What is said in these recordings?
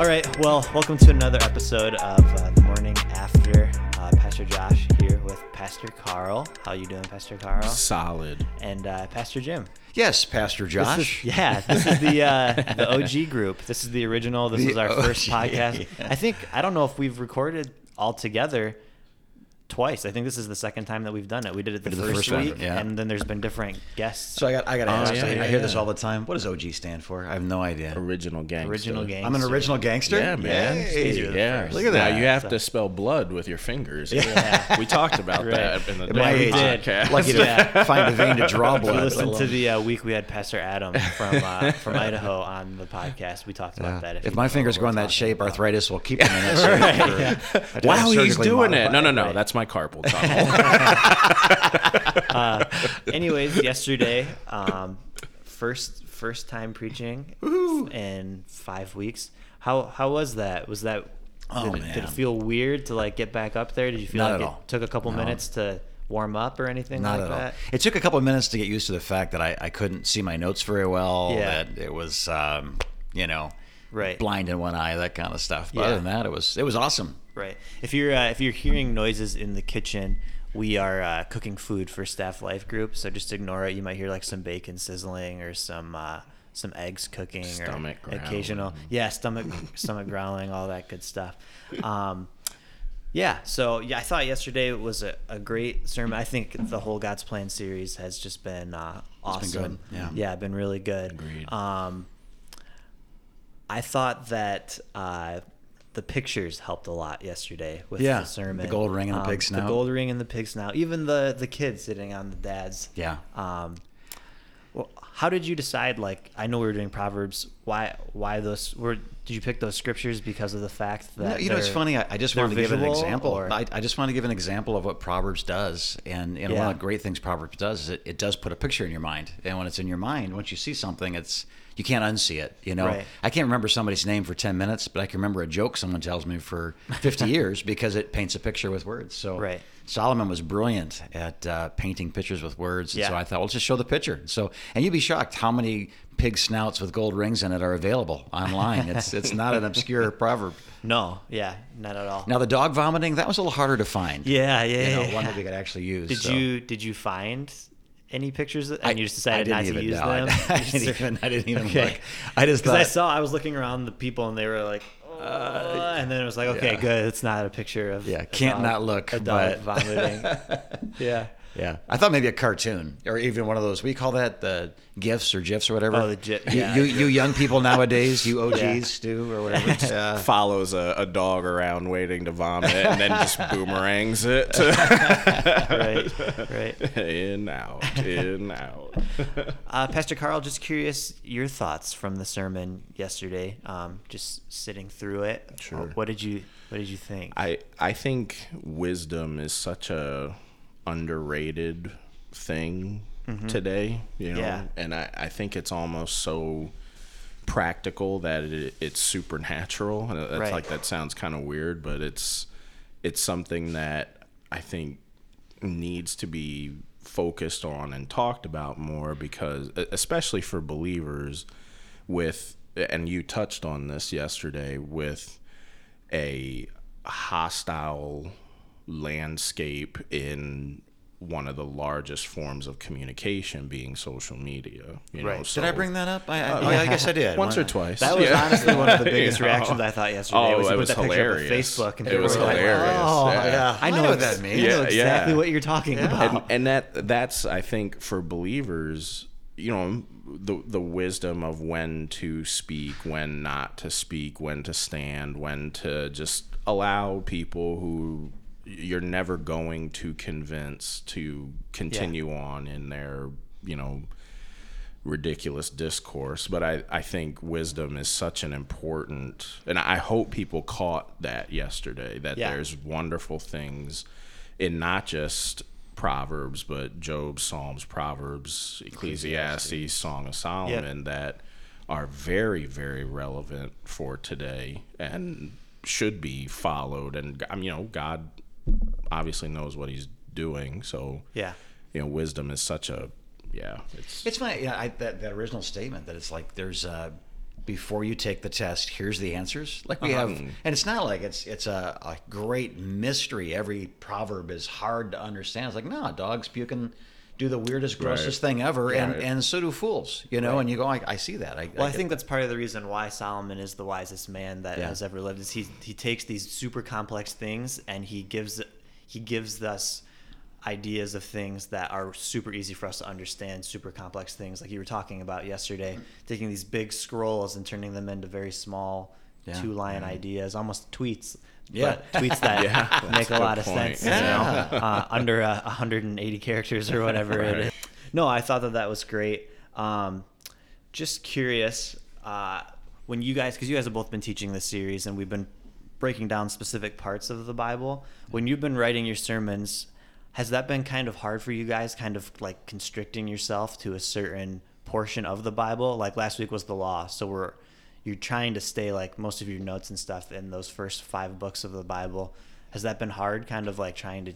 All right. Well, welcome to another episode of uh, the morning after. Uh, Pastor Josh here with Pastor Carl. How you doing, Pastor Carl? Solid. And uh, Pastor Jim. Yes, Pastor This Josh. is, yeah, this is the uh, the OG group. This is the original. This The is our first podcast. yeah. I think I don't know if we've recorded all together twice. I think this is the second time that we've done it. We did it the, did the first, first one, week, yeah. and then there's been different guests. So I got I got to Oh, ask. yeah, I, yeah, I hear this all the time. What does OG stand for? I have no idea. Original gangster. original gang. I'm an original gangster. Yeah, man. Yay. Easier Yeah. Look at Now that. you have So- to spell blood with your fingers. Yeah. we talked about Right. that in the At my we age, did. podcast. lucky to find a vein to draw blood. listen let to the uh, week we had Pastor Adam from uh, from Idaho on the podcast. We talked about that. if, you my fingers what go in that shape, arthritis will keep them in that shape. Yeah. I Wow, he's doing it. No, no, no. That's my carpal tunnel. uh, anyways, yesterday, um, first first time preaching in five weeks. How how was that? Was that Oh, did, it, did it feel weird to like get back up there? Did you feel Not like at it all. took a couple No. minutes to warm up or anything Not like at all. It took a couple of minutes to get used to the fact that I, I couldn't see my notes very well. Yeah. That it was, um, you know, Right. blind in one eye, that kind of stuff. But Yeah. other than that, it was it was awesome. Right. If you're uh, if you're hearing noises in the kitchen, we are uh, cooking food for Staff Life Group. So just ignore it. You might hear like some bacon sizzling or some uh, some eggs cooking Stomach or occasional yeah stomach stomach growling all that good stuff. Um, yeah. So yeah, I thought yesterday was a, a great sermon. I think the whole God's Plan series has just been uh, been awesome. good, yeah. Yeah, been really good. Agreed. Um, I thought that uh, the pictures helped a lot yesterday with Yeah, the sermon. the gold ring and the pig The gold ring and the pig snout. Even the the kid sitting on the dad's. Yeah. Um, well, how did you decide? Like, I know we were doing Proverbs. Why? Why those? Were did you pick those scriptures because of the fact that No, you know, it's funny. I, I just wanted to give an example. or- I, I just want to give an example of what Proverbs does, and you know, one of the great things Proverbs does is it, it does put a picture in your mind, and when it's in your mind, once you see something, it's you can't unsee it. You know, Right. I can't remember somebody's name for ten minutes, but I can remember a joke someone tells me for fifty years because it paints a picture with words. So Right. Solomon was brilliant at uh, painting pictures with words, and so I thought, well, let's just show the picture. So, and you'd be shocked how many pig snouts with gold rings in it are available online. It's it's not an obscure proverb. No, yeah, not at all. Now the dog vomiting that was a little harder to find. Yeah, yeah, you know, yeah. one that we could actually use. Did so. you did you find any pictures and I- you just decided not didn't to use. I- them? I You didn't even- I didn't even Okay. look. I just because I saw I was looking around the people and they were like, oh, uh, and then it was like, okay, yeah. good, it's not a picture of Yeah, can't dog- not look, a dog but- vomiting. yeah. Yeah, I thought maybe a cartoon or even one of those. We call that the gifs or gifs or whatever. Oh, the gif- You- yeah. You, you young people nowadays, you OGs Yeah. do or whatever. Yeah. Follows a, a dog around waiting to vomit and then just boomerangs it. Right. Right. in, out, in, out. Uh, Pastor Carl, just curious your thoughts from the sermon yesterday. Um, just sitting through it. Sure. What did you What did you think? I I think wisdom is such a underrated thing mm-hmm. today, you know, Yeah. and I, I think it's almost so practical that it, it's supernatural. And that's Right. like that sounds kind of weird, but it's it's something that I think needs to be focused on and talked about more because especially for believers with and you touched on this yesterday with a hostile landscape in one of the largest forms of communication being social media. You know, Right. so Did I bring that up? I, I, oh, yeah, I guess I did. once or twice? that was Yeah. honestly one of the You biggest know? reactions I thought yesterday. Oh, was it was that picture up hilarious. Facebook and It was were like, hilarious. "Oh, Yeah. yeah. I I know, know what ex- that I means. know Yeah, exactly yeah. what you're talking about. and, and that that's I think for believers, you know, the the wisdom of when to speak, when not to speak, when to stand, when to just allow people who you're never going to convince to continue on in their, you know, ridiculous discourse. But I, I think wisdom is such an important, and I hope people caught that yesterday that Yeah. there's wonderful things in not just Proverbs, but Job, Psalms, Proverbs, Ecclesiastes, Song of Solomon that are very, very relevant for today and should be followed. And I mean, you know, God obviously knows what He's doing, so Yeah. you know, wisdom is such a yeah. It's It's funny, yeah. I, that that original statement that it's like there's uh, before you take the test, here's the answers. Like we have, and it's not like it's it's a, a great mystery. Every proverb is hard to understand. It's like no, dogs puking do the weirdest, grossest thing ever, and Right. and so do fools. You know, and you go, I, I see that. I, Well, I get think that's part of the reason why Solomon is the wisest man that Yeah. has ever lived. Is he he takes these super complex things and he gives he gives us ideas of things that are super easy for us to understand. Super complex things, like you were talking about yesterday, taking these big scrolls and turning them into very small Yeah. two line mm-hmm. ideas, almost tweets. Yeah. tweets that Yeah, make a a lot of point. sense. you Yeah. know, uh, under uh, 180 characters or whatever it Right. is. No, I thought that that was great. Um, just curious, uh, when you guys, because you guys have both been teaching this series and we've been breaking down specific parts of the Bible, when you've been writing your sermons, has that been kind of hard for you guys, kind of like constricting yourself to a certain portion of the Bible? Like last week was the law, so we're you're trying to stay like most of your notes and stuff in those first five books of the Bible. Has that been hard? Kind of like trying to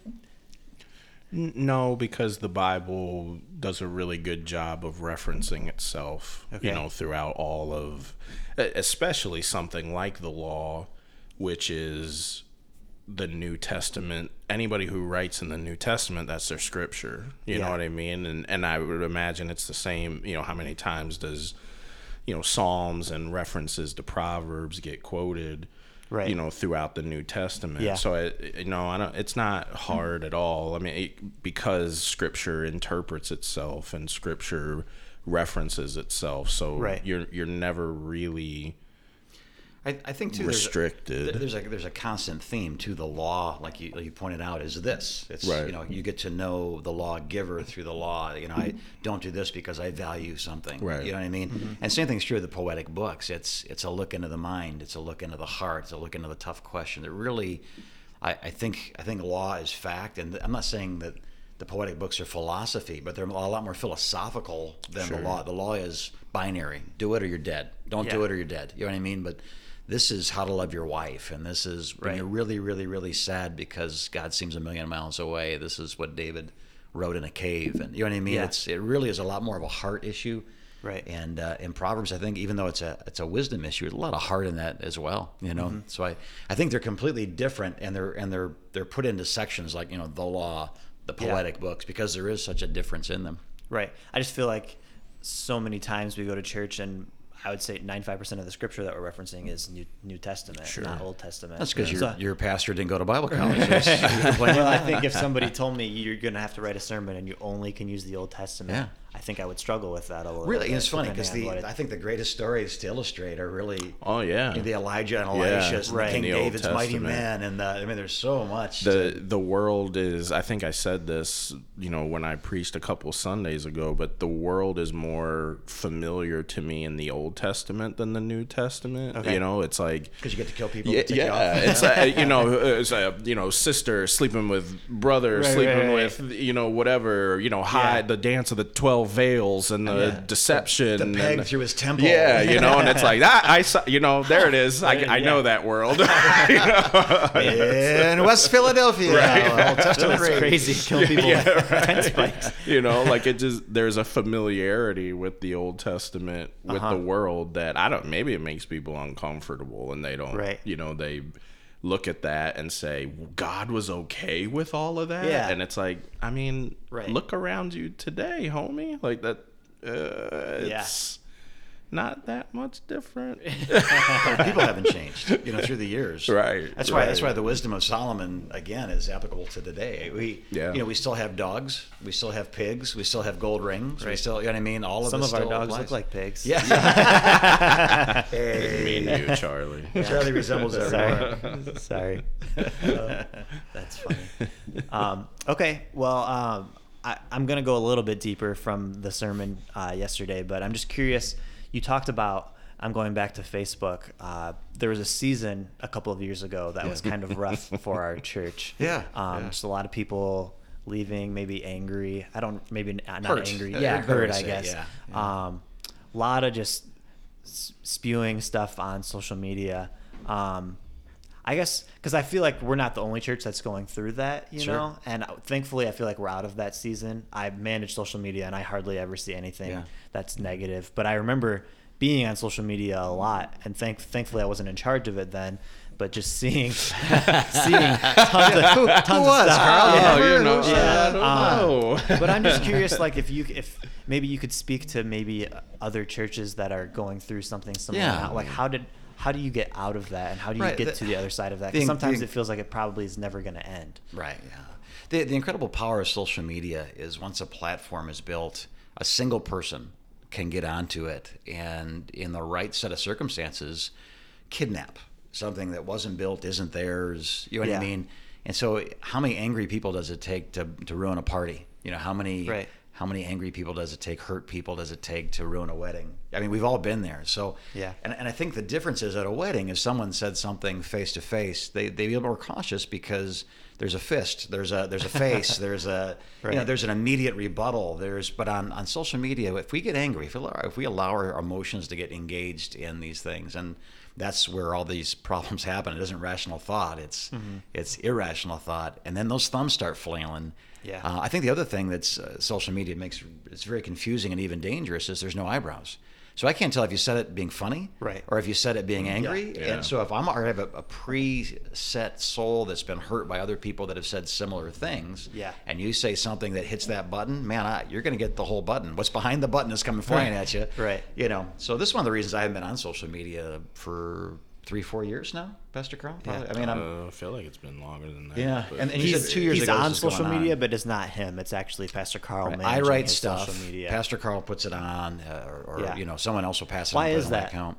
No, because the Bible does a really good job of referencing itself, Okay. you know, throughout all of, especially something like the law, which is the New Testament. Anybody who writes in the New Testament, that's their scripture. You know what I mean? And and I would imagine it's the same. You know, how many times does you know Psalms and references to Proverbs get quoted? Right. You know, throughout the New Testament. Yeah. So it, you know, I don't. It's not hard at all. I mean, it, because Scripture interprets itself and Scripture references itself, so Right. you're you're never really I, I think too. there's a- restricted. There's a there's a constant theme to the law, like you, like you pointed out, is this. It's Right. you know you get to know the lawgiver through the law. You know I mm-hmm. don't do this because I value something. Right. You know what I mean? Mm-hmm. And same thing's true of the poetic books. It's it's a look into the mind. It's a look into the heart. It's a look into the tough question. It really, I, I think I think law is fact, and I'm not saying that the poetic books are philosophy, but they're a lot more philosophical than Sure. the law. The law is binary: do it or you're dead. Don't do it or you're dead. You know what I mean? But this is how to love your wife, and this is when Right. you're really, really, really sad because God seems a million miles away. This is what David wrote in a cave, and you know what I mean. Yeah. It's it really is a lot more of a heart issue, Right. And uh, in Proverbs, I think even though it's a it's a wisdom issue, there's a lot of heart in that as well. You know, so I I think they're completely different, and they're and they're they're put into sections like you know the law, the Yeah. poetic books, because there is such a difference in them. Right. I just feel like so many times we go to church and I would say 95% of the scripture that we're referencing is New New Testament, not Old Testament. That's because So- your your pastor didn't go to Bible college. Yes. You're complaining. well, I think if somebody told me you're going to have to write a sermon and you only can use the Old Testament, Yeah. I think I would struggle with that a little Really, bit. it's funny because the on what I think the greatest stories to illustrate are really oh yeah, the Elijah and Yeah, Elisha's and right. the King The David's mighty Testament. men, and the, I mean, there's so much. the the world is i think i said this you know when i preached a couple Sundays ago but the world is more familiar to me in the old testament than the new testament Okay. you know it's like because you get to kill people. yeah, to you yeah. off. it's uh, a, you know, it's a you know sister sleeping with brother, Right, sleeping right, right. with you know whatever, you know, hide Yeah. the dance of the twelve veils and the Yeah. deception, the peg and, through his temple. Yeah, you know, and it's like that. I saw, you know, there it is. I, I know Yeah. that world. You know? in West Philadelphia, now, Old Testament crazy. Kill people with fence spikes. you know, like it just there's a familiarity with the Old Testament with Uh-huh. the world that I don't. Maybe it makes people uncomfortable, and they don't. Right. You know, they look at that and say God was okay with all of that. Yeah. And it's like, I mean, Right. look around you today, homie. Like that. Uh, Yeah. it's not that much different. people haven't changed, you know, through the years. Right, That's why. That's why the wisdom of Solomon again is applicable to today. We, Yeah. you know, we still have dogs, we still have pigs, we still have gold rings, we still, you know what I mean. All of Some of our dogs applies. look like pigs. Yeah. Me and you, Charlie. Charlie resembles everyone. Sorry. Sorry. That's funny. Um, okay. Well, um, I, I'm going to go a little bit deeper from the sermon uh, yesterday, but I'm just curious. You talked about, I'm going back to Facebook. Uh, there was a season a couple of years ago that was kind of rough for our church. Yeah, Um, yeah. Just a lot of people leaving, maybe angry. I don't, maybe not Hurt. angry. Yeah, hurt, I guess. yeah, yeah. Um, a lot of just spewing stuff on social media. Um, I guess because I feel like we're not the only church that's going through that, you Sure. know. And thankfully, I feel like we're out of that season. I manage social media, and I hardly ever see anything Yeah. that's negative. But I remember being on social media a lot, and thank thankfully I wasn't in charge of it then. But just seeing, seeing tons of, Who- tons who of was, stuff. Carl? Yeah. Oh, you know, Yeah. I don't Um, know. but I'm just curious, like if you if maybe you could speak to maybe other churches that are going through something similar. Yeah. Like how did how do you get out of that, and how do you Right, get the- to the other side of that? 'Cause sometimes the- it feels like it probably is never going to end. Right. Yeah. The the incredible power of social media is once a platform is built, a single person can get onto it and in the right set of circumstances kidnap something that wasn't built, isn't theirs. You know what Yeah. I mean? And so how many angry people does it take to to ruin a party? You know, how many Right. How many angry people does it take, hurt people does it take to ruin a wedding? I mean, we've all been there. So, Yeah. And, and I think the difference is at a wedding, if someone said something face to face, they they be more cautious because there's a fist, there's a there's a face, there's a you know there's an immediate rebuttal. There's but on on social media, if we get angry, if we allow, if we allow our emotions to get engaged in these things, and that's where all these problems happen. It isn't rational thought; it's Mm-hmm. it's irrational thought, and then those thumbs start flailing. Yeah. Uh, I think the other thing that's uh, social media makes it's very confusing and even dangerous is there's no eyebrows. So I can't tell if you said it being funny, Right. or if you said it being angry. Yeah. And so if I'm already have a, a preset soul that's been hurt by other people that have said similar things, Yeah. and you say something that hits that button, man, I, you're going to get the whole button. What's behind the button is coming flying at you, Right. You know. So this is one of the reasons I haven't been on social media for three, four years now, Pastor Carl. Probably. I mean, I'm. Uh, I feel like it's been longer than that. Yeah, and- and you said two years he's ago this on social on. media, but it's not him. It's actually Pastor Carl. I write stuff. Social media. Pastor Carl puts it on, uh, or, or Yeah. you know, someone else will pass it Why on is that? account.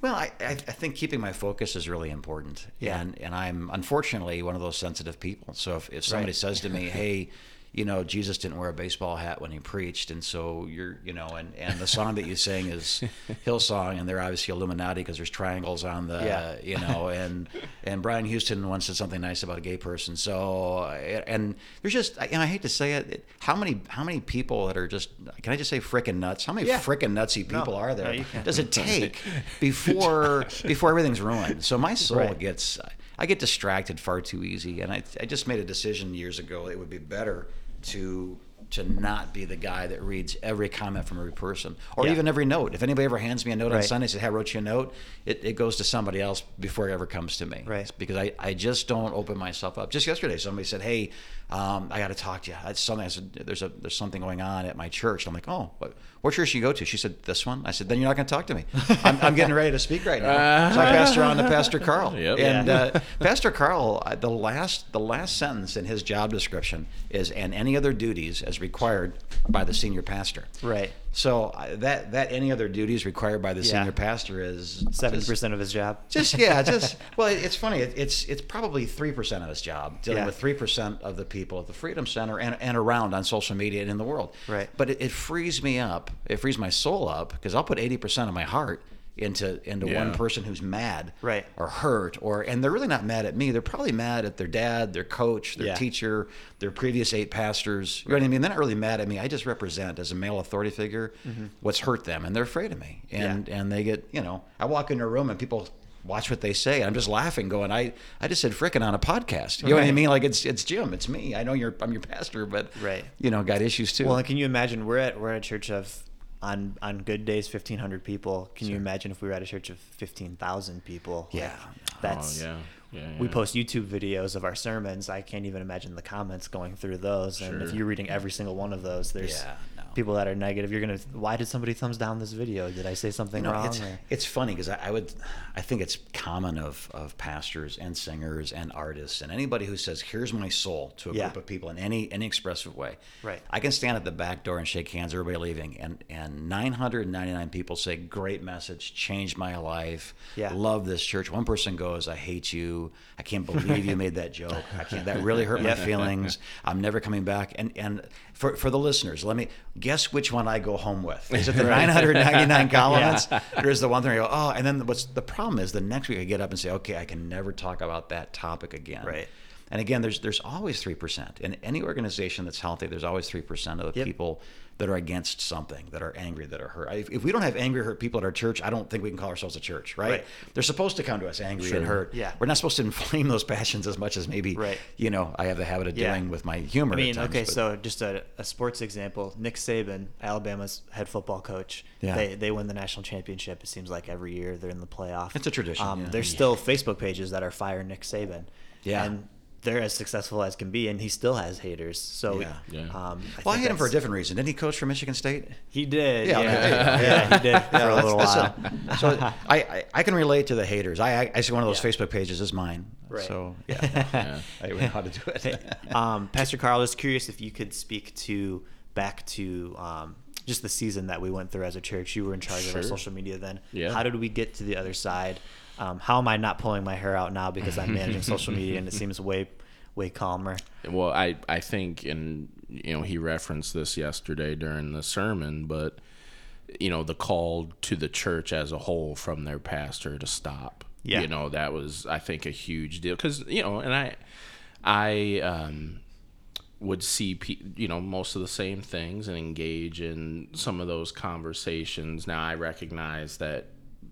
Well, I, I, I think keeping my focus is really important, Yeah. and and I'm unfortunately one of those sensitive people. So if, if somebody Right. says to me, "Hey," you know, Jesus didn't wear a baseball hat when he preached, and so you're, you know, and, and the song that you sing is Hillsong, and they're obviously Illuminati because there's triangles on the, Yeah. you know, and and Brian Houston once said something nice about a gay person. So and there's just, and I hate to say it, how many how many people that are just, can I just say frickin' nuts? How many Yeah. frickin' nutsy people No. are there? No. Does it take before before everything's ruined? So my soul Right. gets, I get distracted far too easy, and I I just made a decision years ago. It would be better to to not be the guy that reads every comment from every person or Yeah. even every note. If anybody ever hands me a note on Sunday and says, "Hey, I wrote you a note," it, it goes to somebody else before it ever comes to me. Right. Because I, I just don't open myself up. Just yesterday, somebody said, "Hey, um, I got to talk to you." I, something I said, "There's a there's something going on at my church." I'm like, "Oh, what, what church do you go to?" She said, "This one." I said, "Then you're not going to talk to me. I'm, I'm getting ready to speak right now." so I passed her on to Pastor Carl. Yep. And uh, Pastor Carl, uh, the last the last sentence in his job description is, "And any other duties as required by the senior pastor." Right. So that that any other duties required by the Yeah. senior pastor is seven percent of his job. just yeah, just well, it's funny. It, it's it's probably three percent of his job dealing Yeah. with three percent of the people at the Freedom Center and, and around on social media and in the world. Right. But it, it frees me up. It frees my soul up because I'll put eighty percent of my heart into into one person who's mad Right. or hurt or and they're really not mad at me. They're probably mad at their dad, their coach, their Yeah. teacher, their previous eight pastors. You know what I mean? They're not really mad at me. I just represent as a male authority figure mm-hmm. what's hurt them, and they're afraid of me. And and they get you know I walk into a room and people watch what they say. I'm just laughing, going, I, I just said frickin' on a podcast. You know what I mean? Like it's it's Jim, it's me. I know you're I'm your pastor, but Right. you know, got issues too. Well, and can you imagine? We're at we're at a church of on on good days fifteen hundred people. Can you imagine if we were at a church of fifteen thousand people? Yeah. Like, that's oh, yeah. Yeah, we post YouTube videos of our sermons. I can't even imagine the comments going through those. And if you're reading every single one of those, there's Yeah. People that are negative. You're gonna. Why did somebody thumbs down this video? Did I say something You know, wrong? it's, it's funny because I, I would, I think it's common of, of pastors and singers and artists and anybody who says, "Here's my soul" to a Yeah. group of people in any any expressive way. Right. I can stand at the back door and shake hands, everybody leaving, and and 999 people say, "Great message, changed my life. Yeah. Love this church." One person goes, "I hate you. I can't believe you made that joke. I can't. That really hurt my feelings. I'm never coming back." And and for for the listeners, let me guess which one I go home with. Is it the 999 compliments, or is the one thing I go, "Oh"? And then what's the problem is the next week I get up and say, "Okay, I can never talk about that topic again." Right. And again, there's there's always three percent in any organization that's healthy. There's always three percent of the Yep. people that are against something, that are angry, that are hurt. If, if we don't have angry, hurt people at our church, I don't think we can call ourselves a church, right? Right. They're supposed to come to us angry and hurt. Yeah. We're not supposed to inflame those passions as much as maybe Right. you know I have the habit of Yeah. doing with my humor. I mean, times, okay, but- so just a, a sports example: Nick Saban, Alabama's head football coach. Yeah. They they win the national championship. It seems like every year they're in the playoff. It's a tradition, Um, yeah. There's still Facebook pages that are fire Nick Saban. Yeah. And they're as successful as can be, and he still has haters. So, Yeah. Yeah. Um, well, I hate him for a different reason. Didn't he coach for Michigan State? He did. Yeah, Yeah, okay, yeah, there you go. he did for a little that's while. a- so I, I, I can relate to the haters. I, I, I see one of those Yeah. Facebook pages is mine. Right. So yeah, Yeah. I know how to do it. um, Pastor Carl, I was curious if you could speak to back to um, just the season that we went through as a church. You were in charge of our social media then. Yeah. How did we get to the other side? Um, how am I not pulling my hair out now because I'm managing social media and it seems way, way calmer? Well, I I think, and you know, he referenced this yesterday during the sermon, but you know, the call to the church as a whole from their pastor to stop. Yeah. You know, that was I think a huge deal because you know, and I, I um, would see pe- you know most of the same things and engage in some of those conversations. Now I recognize that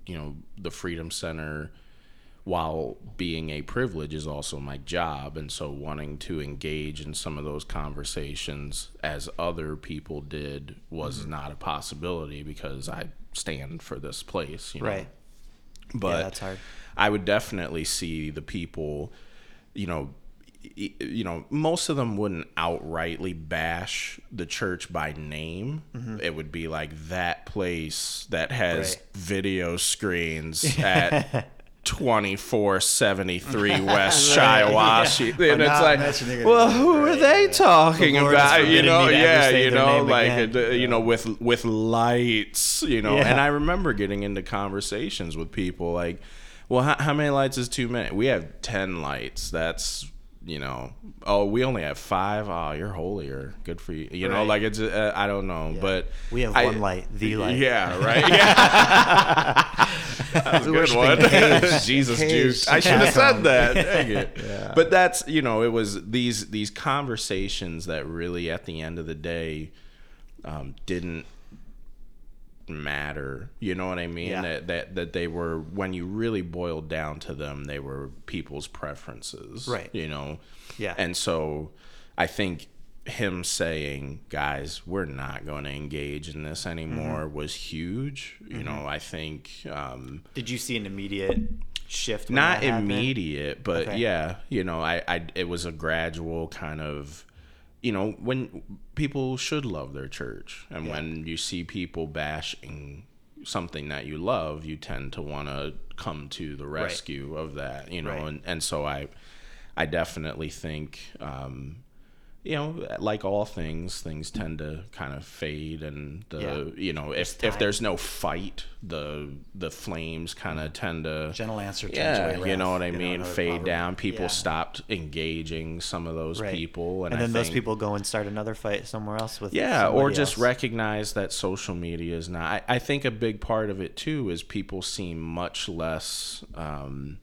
you know the Freedom Center while being a privilege is also my job and so wanting to engage in some of those conversations as other people did was mm-hmm. not a possibility because I stand for this place you know Right. but that's hard. I would definitely see the people, you know, you know, most of them wouldn't outrightly bash the church by name. It would be like that place that has Right. video screens at 2473 West Shiawassee. And it's like, it well, who are they talking The about? You know, me to ever yeah, you know, like, again. you know, with with lights, you know. Yeah. And I remember getting into conversations with people like, well, how, how many lights is too many? We have 10 lights. That's, you know, oh, we only have five. Oh, you're holier. Good for you. You know, like it's, uh, I don't know, but We have I- one light, the light. Yeah, right. Yeah. that was a good one. caves. Jesus juice. I should have said that. Dang it. But that's, you know, it was these these conversations that really at the end of the day um, didn't matter. You know what I mean? Yeah. That, that that they were when you really boiled down to them, they were people's preferences. Right. You know? Yeah. And so I think him saying, guys, we're not going to engage in this anymore Mm-hmm. was huge. You know, I think um, Did you see an immediate shift? not immediate, but Okay. yeah, you know, I, I it was a gradual kind of you know, when people should love their church and Yeah. when you see people bashing something that you love, you tend to want to come to the rescue of that, you know, Right. and and so I I definitely think um you know, like all things, things tend to kind of fade, and the Yeah. you know, if if there's no fight, the the flames kind of tend to Gentle answer yeah, you know what I know, mean. another Fade down. People Yeah. stopped engaging some of those Right. people, and, And, then those people go and start another fight somewhere else with yeah, or just else. recognize that social media is not. I, I think a big part of it too is people seem much less um,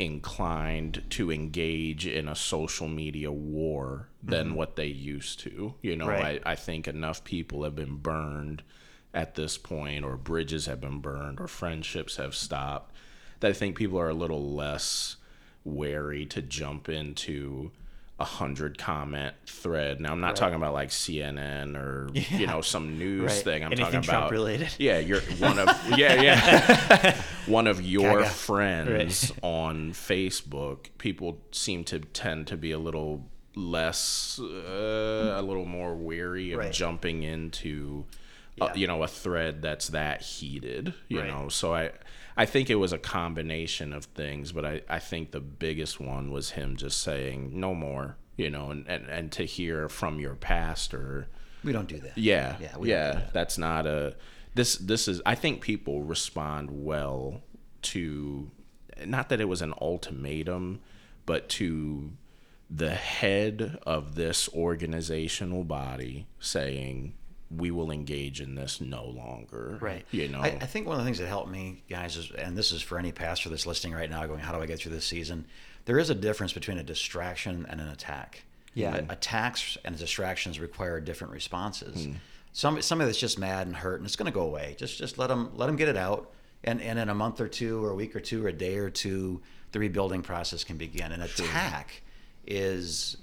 inclined to engage in a social media war than what they used to. You know, Mm-hmm. Right. I, I think enough people have been burned at this point, or bridges have been burned, or friendships have stopped, that I think people are a little less wary to jump into a hundred comment thread. Now I'm not talking about like CNN or you know some news Right. thing. I'm Anything talking Trump about related. Yeah, you're one of yeah yeah one of your Gaga. friends on Facebook. People seem to tend to be a little less, uh, a little more weary of Right. jumping into. Yeah. Uh, you know, a thread that's that heated, you Right. know. So I, I think it was a combination of things, but I, I think the biggest one was him just saying no more, you know, and, and, and to hear from your pastor, We don't do that. yeah, Yeah, yeah, we don't do that. that's not a. This this is. I think people respond well to, not that it was an ultimatum, but to the head of this organizational body saying, we will engage in this no longer. Right. You know. I, I think one of the things that helped me, guys, is, and this is for any pastor that's listening right now, going, "How do I get through this season?" There is a difference between a distraction and an attack. Yeah. A- attacks and distractions require different responses. Hmm. Some somebody that's just mad and hurt, and it's going to go away. Just just let them let them get it out, and and in a month or two, or a week or two, or a day or two, the rebuilding process can begin. An attack is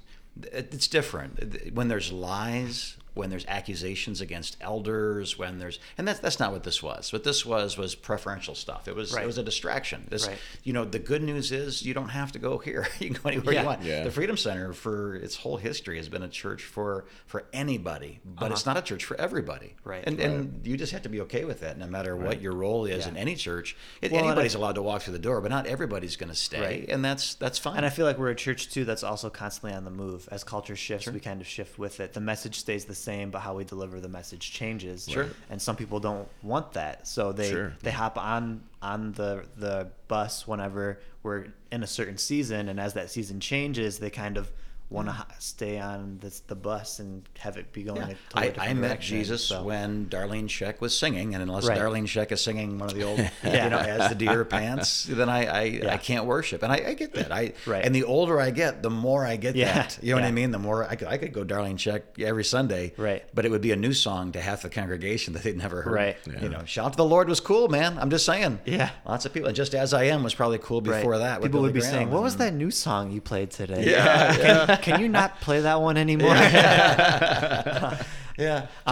it's different when there's lies when there's accusations against elders when there's and that's that's not what this was what this was was preferential stuff it was Right. it was a distraction this Right. you know the good news is you don't have to go here you can go anywhere Yeah. you want Yeah. the freedom center for its whole history has been a church for for anybody but it's not a church for everybody Uh-huh. Right. and and you just have to be okay with that no matter what your role is Yeah. in any church it, Well, and I- anybody's allowed to walk through the door but not everybody's going to stay Right. and that's that's fine And I feel like we're a church too that's also constantly on the move. As culture shifts, we kind of shift with it. The message stays the same, but how we deliver the message changes. Sure. And some people don't want that, so they Sure. they hop on on the the bus whenever we're in a certain season, and as that season changes, they kind of want to stay on this, the bus and have it be going. Yeah. a totally I, I met Jesus so- when Darlene Zschech was singing, and unless Right. Darlene Zschech is singing one of the old, Yeah. you know, as the deer pants, then I I, Yeah. I can't worship, and I, I get that. I Right. and the older I get, the more I get Yeah. that. You know what I mean? The more I could I could go Darlene Zschech every Sunday, Right. But it would be a new song to half the congregation that they'd never heard. Right. Yeah. You know, shout to the Lord was cool, man. I'm just saying. Yeah. Lots of people. And just as I am was probably cool Right. before that. with people would Billy be saying, "What was that new song you played today? Yeah, can, can you not play that one anymore?" Yeah. So,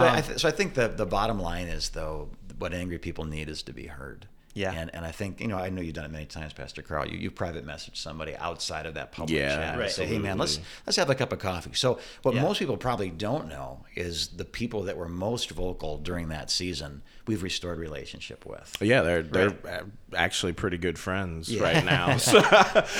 Um, I th- so I think the the bottom line is though what angry people need is to be heard. Yeah. And and I think you know I know you've done it many times, Pastor Carl. You you private message somebody outside of that public Yeah, chat. and Right. Say, hey man, let's let's have a cup of coffee. So what Yeah. most people probably don't know is the people that were most vocal during that season. We've restored relationship with. yeah, they're they're uh actually pretty good friends Yeah. right now. So,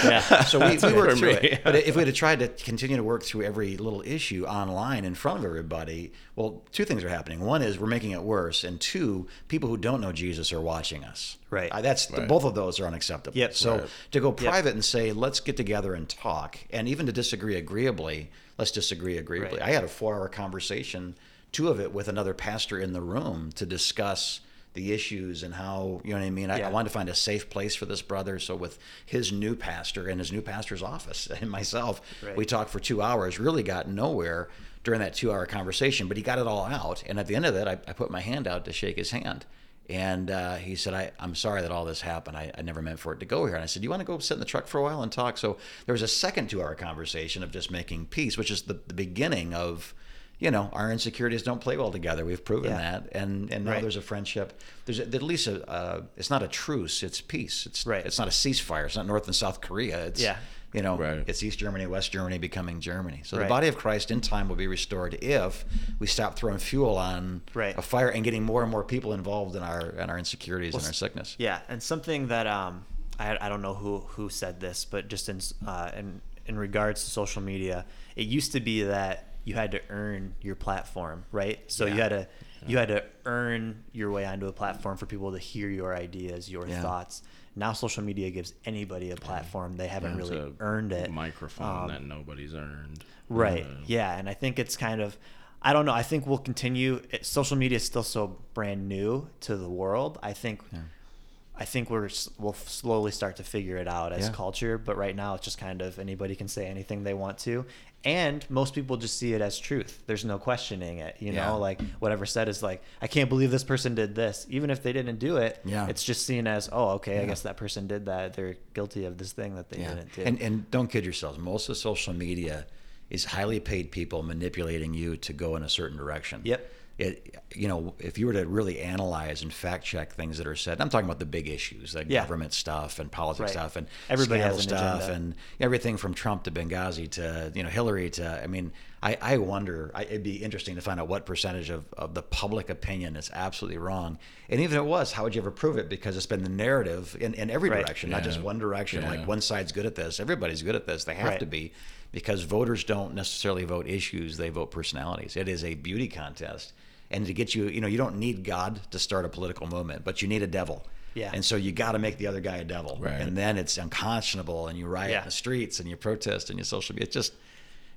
yeah. So we, we good worked through me. it. But if we had tried to continue to work through every little issue online in front of everybody, well, two things are happening. One is we're making it worse, and two, people who don't know Jesus are watching us. Right. Uh, that's Right. both of those are unacceptable. Yep. So Right. to go private and say let's get together and talk, and even to disagree agreeably, let's disagree agreeably. Right. I had a four-hour conversation, two of it with another pastor in the room to discuss the issues and how you know what I mean. I, I wanted to find a safe place for this brother. So with his new pastor and his new pastor's office and myself, Right. we talked for two hours. Really got nowhere during that two-hour conversation, but he got it all out. And at the end of it, I, I put my hand out to shake his hand. And uh, he said, I, I'm sorry that all this happened. I, I never meant for it to go here. And I said, Do you want to go sit in the truck for a while and talk? So there was a second two hour conversation of just making peace, which is the, the beginning of, you know, our insecurities don't play well together. We've proven Yeah. that. And and now Right. there's a friendship. There's at least a, uh, it's not a truce, it's peace. It's, Right. it's not a ceasefire. It's not North and South Korea. It's, Yeah. you know, Right. it's East Germany, West Germany becoming Germany. So Right. the body of Christ in time will be restored if we stop throwing fuel on Right. a fire and getting more and more people involved in our in our insecurities and our sickness. Yeah, and something that um, I, I don't know who who said this, but just in uh, in in regards to social media, it used to be that you had to earn your platform, right? So you had to you had to earn your way onto a platform for people to hear your ideas, your Yeah. thoughts. Now social media gives anybody a platform. They haven't really earned it. Microphone Um, that nobody's earned. Right. Uh, Yeah, and I think it's kind of I don't know. I think we'll continue. It, social media is still so brand new to the world. I think I think we're we'll slowly start to figure it out as Yeah. culture, but right now it's just kind of anybody can say anything they want to. And most people just see it as truth. There's no questioning it, you Yeah. know, like whatever said is like, I can't believe this person did this. Even if they didn't do it, Yeah. it's just seen as, oh, okay, I guess that person did that. They're guilty of this thing that they Yeah. didn't do. And and don't kid yourselves. Most of social media is highly paid people manipulating you to go in a certain direction. Yep. It you know, if you were to really analyze and fact check things that are said, I'm talking about the big issues, like Yeah. government stuff and politics Right. stuff and Everybody has an stuff agenda. and everything from Trump to Benghazi to you know Hillary to I mean I, I wonder I, it'd be interesting to find out what percentage of, of the public opinion is absolutely wrong and even if it was how would you ever prove it because it's been the narrative in, in every Right. direction not just one direction Yeah. like one side's good at this everybody's good at this they have Right. to be because voters don't necessarily vote issues they vote personalities it is a beauty contest and to get you you know you don't need god to start a political movement but you need a devil Yeah. and so you got to make the other guy a devil Right. and then it's unconscionable and you riot Yeah. in the streets and you protest and you social media it's just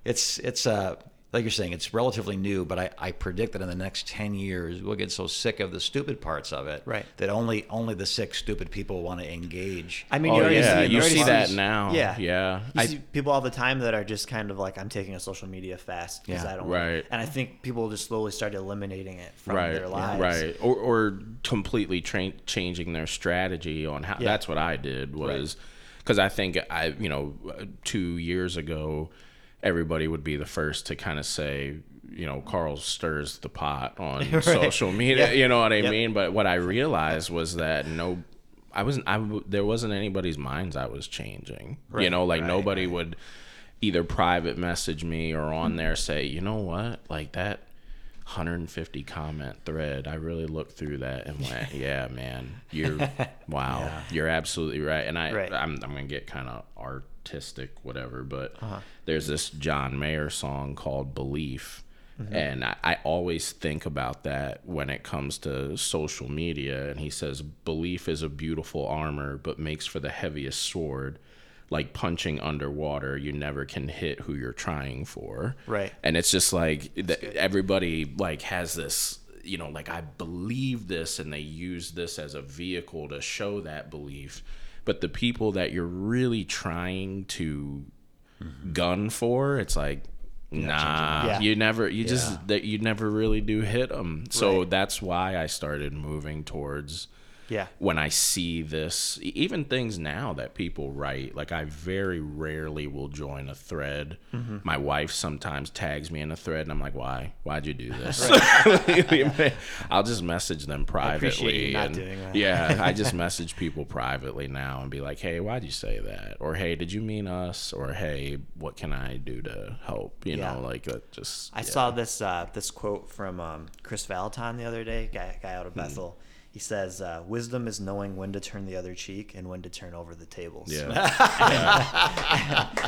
it's it's uh like you're saying, it's relatively new, but I, I predict that in the next ten years we'll get so sick of the stupid parts of it, Right. That only only the sick, stupid people want to engage. I mean, Oh, you already yeah, see, you already see that now. Yeah, Yeah. You I- see people all the time that are just kind of like, I'm taking a social media fast because Yeah. I don't. Right. And I think people just slowly start eliminating it from right, their lives. right, or or completely tra- changing their strategy on how. Yeah. That's what I did was because I think I, you know, two years ago, everybody would be the first to kind of say, you know, Carl stirs the pot on Right. social media. You know what I Yep. mean? But what I realized was that no. I wasn't. I there wasn't anybody's minds I was changing. you know, like right, nobody would either private message me or on mm-hmm. there say, you know what, like that 150 comment thread. I really looked through that and went, yeah, man, you're wow, you're absolutely right. And I, Right. I'm, I'm gonna get kind of artistic, whatever. But Uh-huh. there's this John Mayer song called Belief. Mm-hmm. And I, I always think about that when it comes to social media. And he says, Belief is a beautiful armor, but makes for the heaviest sword. Like punching underwater, you never can hit who you're trying for. Right. And it's just like th- everybody like has this, you know, like I believe this, and they use this as a vehicle to show that belief. But the people that you're really trying to gun for, it's like, nah, Yeah. you never, you Yeah. just that you never really do hit them. So Right. that's why I started moving towards Yeah. when I see this, even things now that people write, like I very rarely will join a thread. Mm-hmm. My wife sometimes tags me in a thread, and I'm like, "Why? Why'd you do this?" I'll just message them privately. appreciate you not and yeah, I just message people privately now and be like, "Hey, why'd you say that?" Or "Hey, did you mean us?" Or "Hey, what can I do to help?" You Yeah. know, like uh, just. I yeah. saw this uh, this quote from um, Kris Vallotton the other day, guy, guy out of Hmm. Bethel. He says, uh, "Wisdom is knowing when to turn the other cheek and when to turn over the tables." Yeah.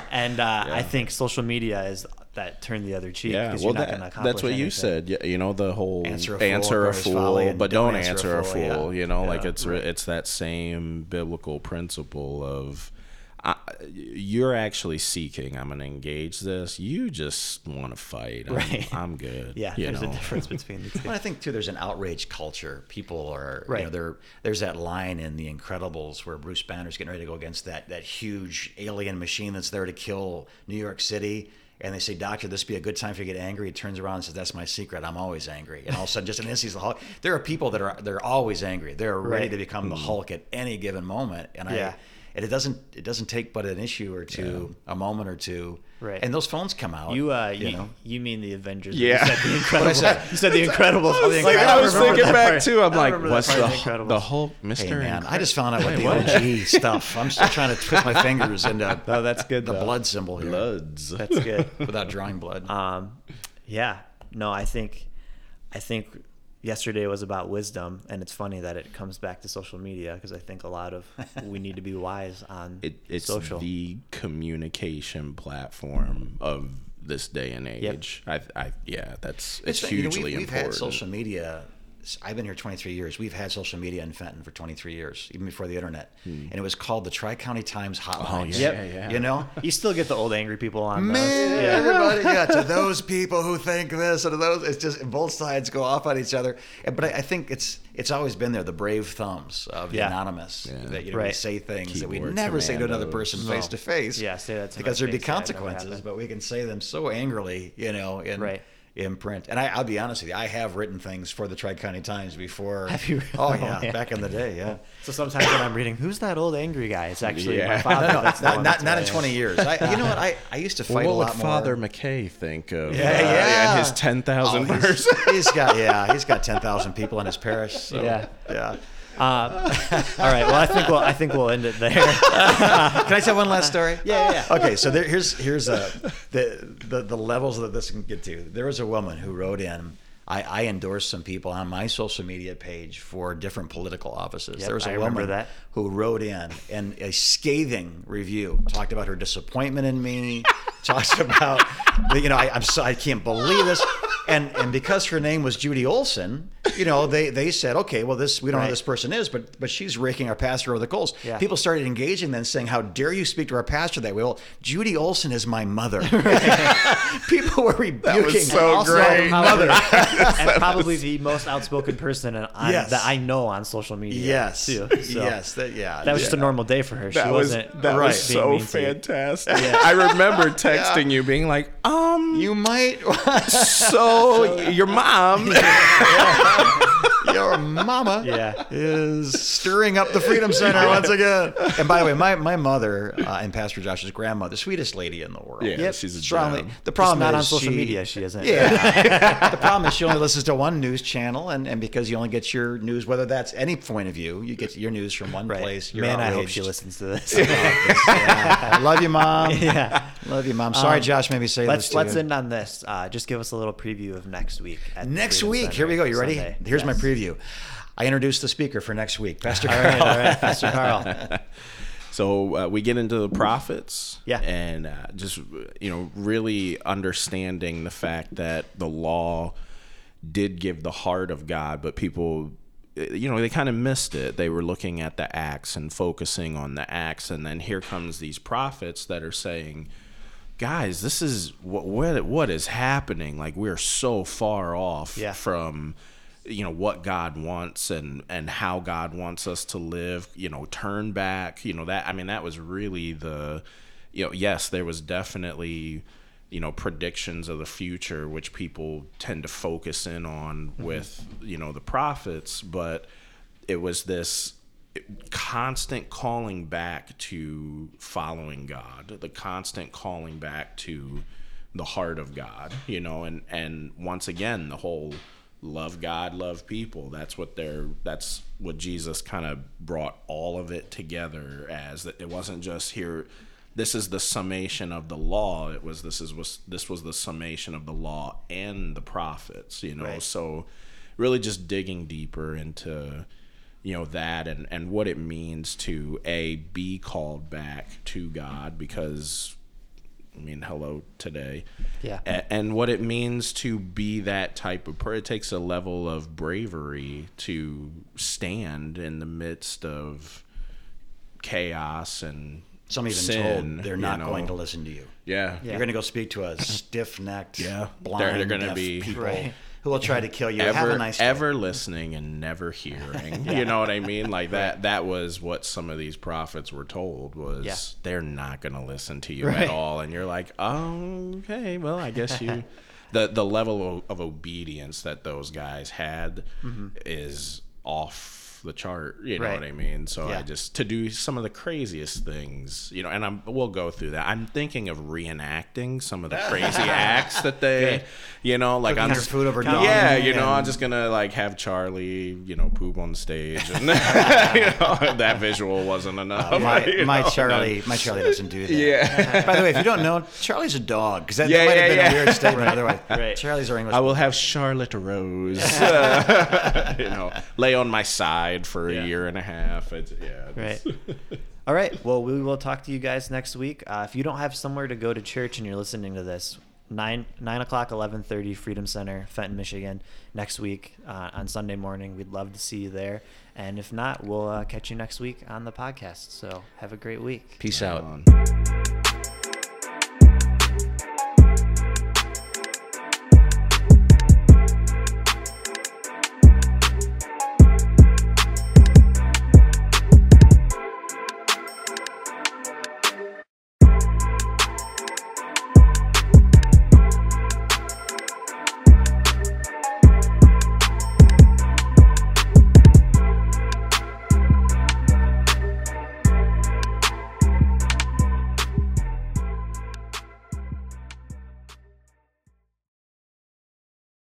and uh, I think social media is that turn the other cheek. Yeah, 'cause well, you're not that, accomplish that's what you said. Yeah, You know the whole Answer answer a a fool, fool, cause folly, and but don't answer a fool. yeah. You know, like Yeah, it's it's that same biblical principle of I, you're actually seeking. I'm going to engage this. You just want to fight. I'm, Right. I'm good. Yeah, you there's know? a difference between the two. But I think too, there's an outrage culture. People are, you Right. know, there. There's that line in The Incredibles where Bruce Banner's getting ready to go against that that huge alien machine that's there to kill New York City. And they say, Doctor, this would be a good time for you to get angry. He turns around and says, That's my secret. I'm always angry. And all of a sudden, just an instant, he's the Hulk. There are people that are they're always angry. They're ready Right. to become the mm-hmm. Hulk at any given moment. And I, Yeah. And it doesn't it doesn't take but an issue or two, a moment or two. Right. And those phones come out. You uh, you, know. you mean the Avengers? Yeah. You said the Incredibles. I? You said the Incredibles. I was Like, thinking- don't I was thinking back part. too. I'm I like, what's part the of the Hulk, Mister? Hey man, I just found out what the OG stuff. I'm still trying to twist my fingers into Oh, that's good. the though. blood symbol here Bloods. That's good. without drawing blood. Um, yeah. No, I think, I think yesterday was about wisdom, and it's funny that it comes back to social media because I think a lot of we need to be wise on It, it's social. the communication platform of this day and age. I, I, yeah, that's it's, you know, hugely we've, we've important. had social media. I've been here 23 years. We've had social media in Fenton for 23 years, even before the internet. And it was called the Tri County Times Hotline. Hmm. Oh, yeah, Yep. yeah, yeah. You know? you still get the old angry people on those. Man, Yeah. everybody, yeah, to those people who think this and to those, it's just both sides go off on each other. But I, I think it's it's always been there, the brave thumbs of the Yeah. anonymous Yeah. that you know we say things that we Keyboard never say to another person face to face. Yeah, say that to because there'd be face. Yeah, it never consequences, but we can say them so angrily, you know, and. Right. In print. And I, I'll be honest with you, I have written things for the Tri County Times before. Have you? Oh Oh, yeah, yeah. back in the day, yeah. So sometimes when I'm reading, who's that old angry guy? It's actually my father. No, no, that's not, not, not in 20 years. I, you know what? I, I used to fight what a lot would Father more. McKay think of? Yeah, uh, yeah. and his ten thousand Oh, verse. he's, he's got yeah, he's got ten thousand people in his parish. So, Yeah. yeah. Um, all right. Well, I think we'll I think we'll end it there. Can I tell one last story? Yeah, yeah, yeah. Okay, so there, here's here's uh, the, the the levels that this can get to. There was a woman who wrote in. I, I endorsed some people on my social media page for different political offices. Yep, there was a I woman that. who wrote in and a scathing review talked about her disappointment in me, talked about you know I, I'm so I can't believe this, and and because her name was Judy Olson, you know they they said okay well this we don't know who this person is but but she's raking our pastor over the coals. Yeah. People started engaging then saying how dare you speak to our pastor that way? Well, Judy Olson is my mother. People were rebuking That was so great. probably, and probably the most outspoken person on, Yes. that I know on social media. Yes, too. So yes, that, yeah. That was just a normal day for her. She that was wasn't that right, was so mean to you. fantastic. I remember texting you, being like, "Um, You might. so your mom." Your mama Yeah. is stirring up the Freedom Center once again. And by the way, my, my mother uh, and Pastor Josh's grandma, the sweetest lady in the world. Yeah, Yep. she's a Strongly. gem. The problem Just not is on social she- media. She isn't. Yeah. the problem is she only listens to one news channel, and, and because you only get your news, whether that's any point of view, you get your news from one Right. place. You're Man, I hope she listens to this. Yeah. Love you, mom. yeah. Love you, mom. Sorry, Um, Josh made me say Let's this. to let's you. end on this. Uh, just give us a little preview of next week. Next Freedom week. Center Here we go. You ready? Sunday. Here's my Yes. Preview. I introduced the speaker for next week, Pastor Carl. all right, Pastor Carl. So uh, we get into the prophets, Yeah. and uh, just you know, really understanding the fact that the law did give the heart of God, but people, uh, you know, they kind of missed it. They were looking at the acts and focusing on the acts, and then here comes these prophets that are saying, "Guys, this is what what what is happening? Like we're so far off Yeah. from." You know what God wants and and how God wants us to live you know turn back you know that I mean that was really the you know yes there was definitely you know predictions of the future which people tend to focus in on mm-hmm. with you know the prophets but it was this constant calling back to following God, the constant calling back to the heart of God, you know, and and once again the whole love God, love people. That's what they're that's what Jesus kind of brought all of it together as that it wasn't just here this is the summation of the law. It was this is was this was the summation of the law and the prophets, you know. Right. So really just digging deeper into you know that and and what it means to a be called back to God because I mean hello today Yeah. A- and what it means to be that type of person it takes a level of bravery to stand in the midst of chaos and Some even sin, told they're you not know. going to listen to you. yeah Yeah. You're going to go speak to a stiff-necked, Yeah. blind, They're- they're gonna deaf be- people Right. Who will try to kill you. Have ever a nice day. ever listening and never hearing. You know what I mean? Like that that was what some of these prophets were told was Yeah. they're not going to listen to you Right. at all and you're like, "Oh, okay. Well, I guess you the the level of, of obedience that those guys had mm-hmm. is off the chart, you know. Right. what I mean? So Yeah. I just to do some of the craziest things, you know, and I'm we'll go through that. I'm thinking of reenacting some of the crazy acts that they, you know, like Cooking I'm just food over dog. yeah, dung you know, I'm just gonna like have Charlie, you know, poop on stage, and you know, that visual wasn't enough. my, you my know? Charlie, my Charlie doesn't do that. Yeah. By the way, if you don't know, Charlie's a dog because that, Yeah, that might yeah, have been yeah. a weird statement. Otherwise, Right. Charlie's our English. I will have Charlotte Rose, uh, you know, lay on my side for a Yeah. year and a half. It's, yeah, Right. All right. Well, we will talk to you guys next week. Uh, if you don't have somewhere to go to church and you're listening to this, nine nine o'clock, eleven thirty, Freedom Center, Fenton, Michigan, next week uh, on Sunday morning. We'd love to see you there. And if not, we'll uh, catch you next week on the podcast. So have a great week. Peace out. on.